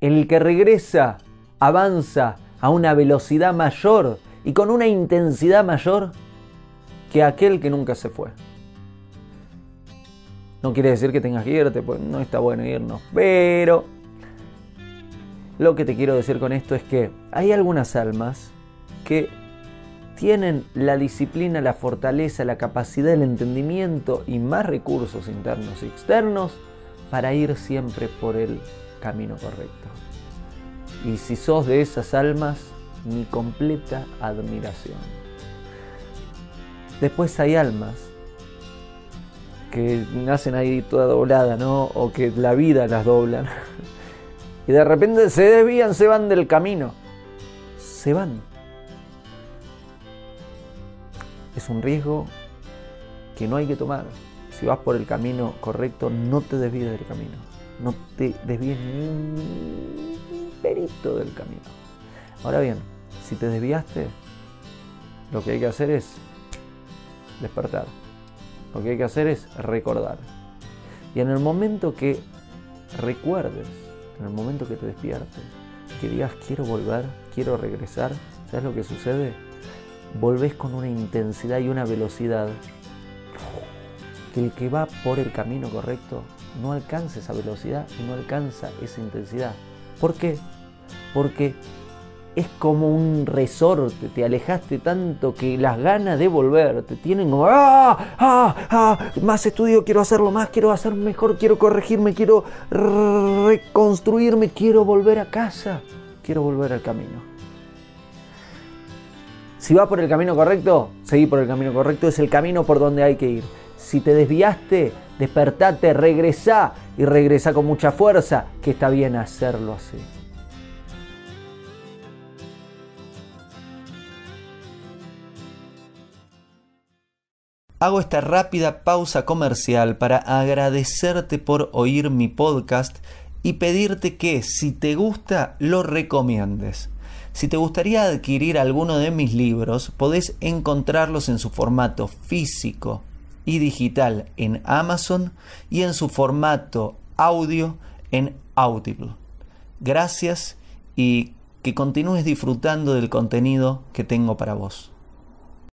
que regresa avanza a una velocidad mayor y con una intensidad mayor que aquel que nunca se fue. No quiere decir que tengas que irte, pues no está bueno irnos, pero lo que te quiero decir con esto es que hay algunas almas que tienen la disciplina, la fortaleza, la capacidad, el entendimiento y más recursos internos y externos para ir siempre por el camino correcto. Y si sos de esas almas, mi completa admiración. Después hay almas que nacen ahí toda doblada, ¿no? O que la vida las doblan. Y de repente se desvían, se van del camino. Se van. Es un riesgo que no hay que tomar. Si vas por el camino correcto, no te desvíes del camino. No te desvíes ni un perito del camino. Ahora bien, si te desviaste, lo que hay que hacer es despertar. Lo que hay que hacer es recordar. Y en el momento que recuerdes, en el momento que te despiertes, que digas quiero volver, quiero regresar, ¿sabes lo que sucede? Volvés con una intensidad y una velocidad que el que va por el camino correcto no alcanza esa velocidad y no alcanza esa intensidad. ¿Por qué? Porque es como un resorte, te alejaste tanto que las ganas de volver te tienen como, ¡ah! ¡ah! ¡ah! Más estudio, quiero hacerlo más, quiero hacer mejor, quiero corregirme, quiero reconstruirme, quiero volver a casa, quiero volver al camino. Si va por el camino correcto, seguí por el camino correcto, es el camino por donde hay que ir. Si te desviaste, despertate, regresá y regresá con mucha fuerza, que está bien hacerlo así. Hago esta rápida pausa comercial para agradecerte por oír mi podcast y pedirte que si te gusta lo recomiendes. Si te gustaría adquirir alguno de mis libros, podés encontrarlos en su formato físico y digital en Amazon y en su formato audio en Audible. Gracias y que continúes disfrutando del contenido que tengo para vos.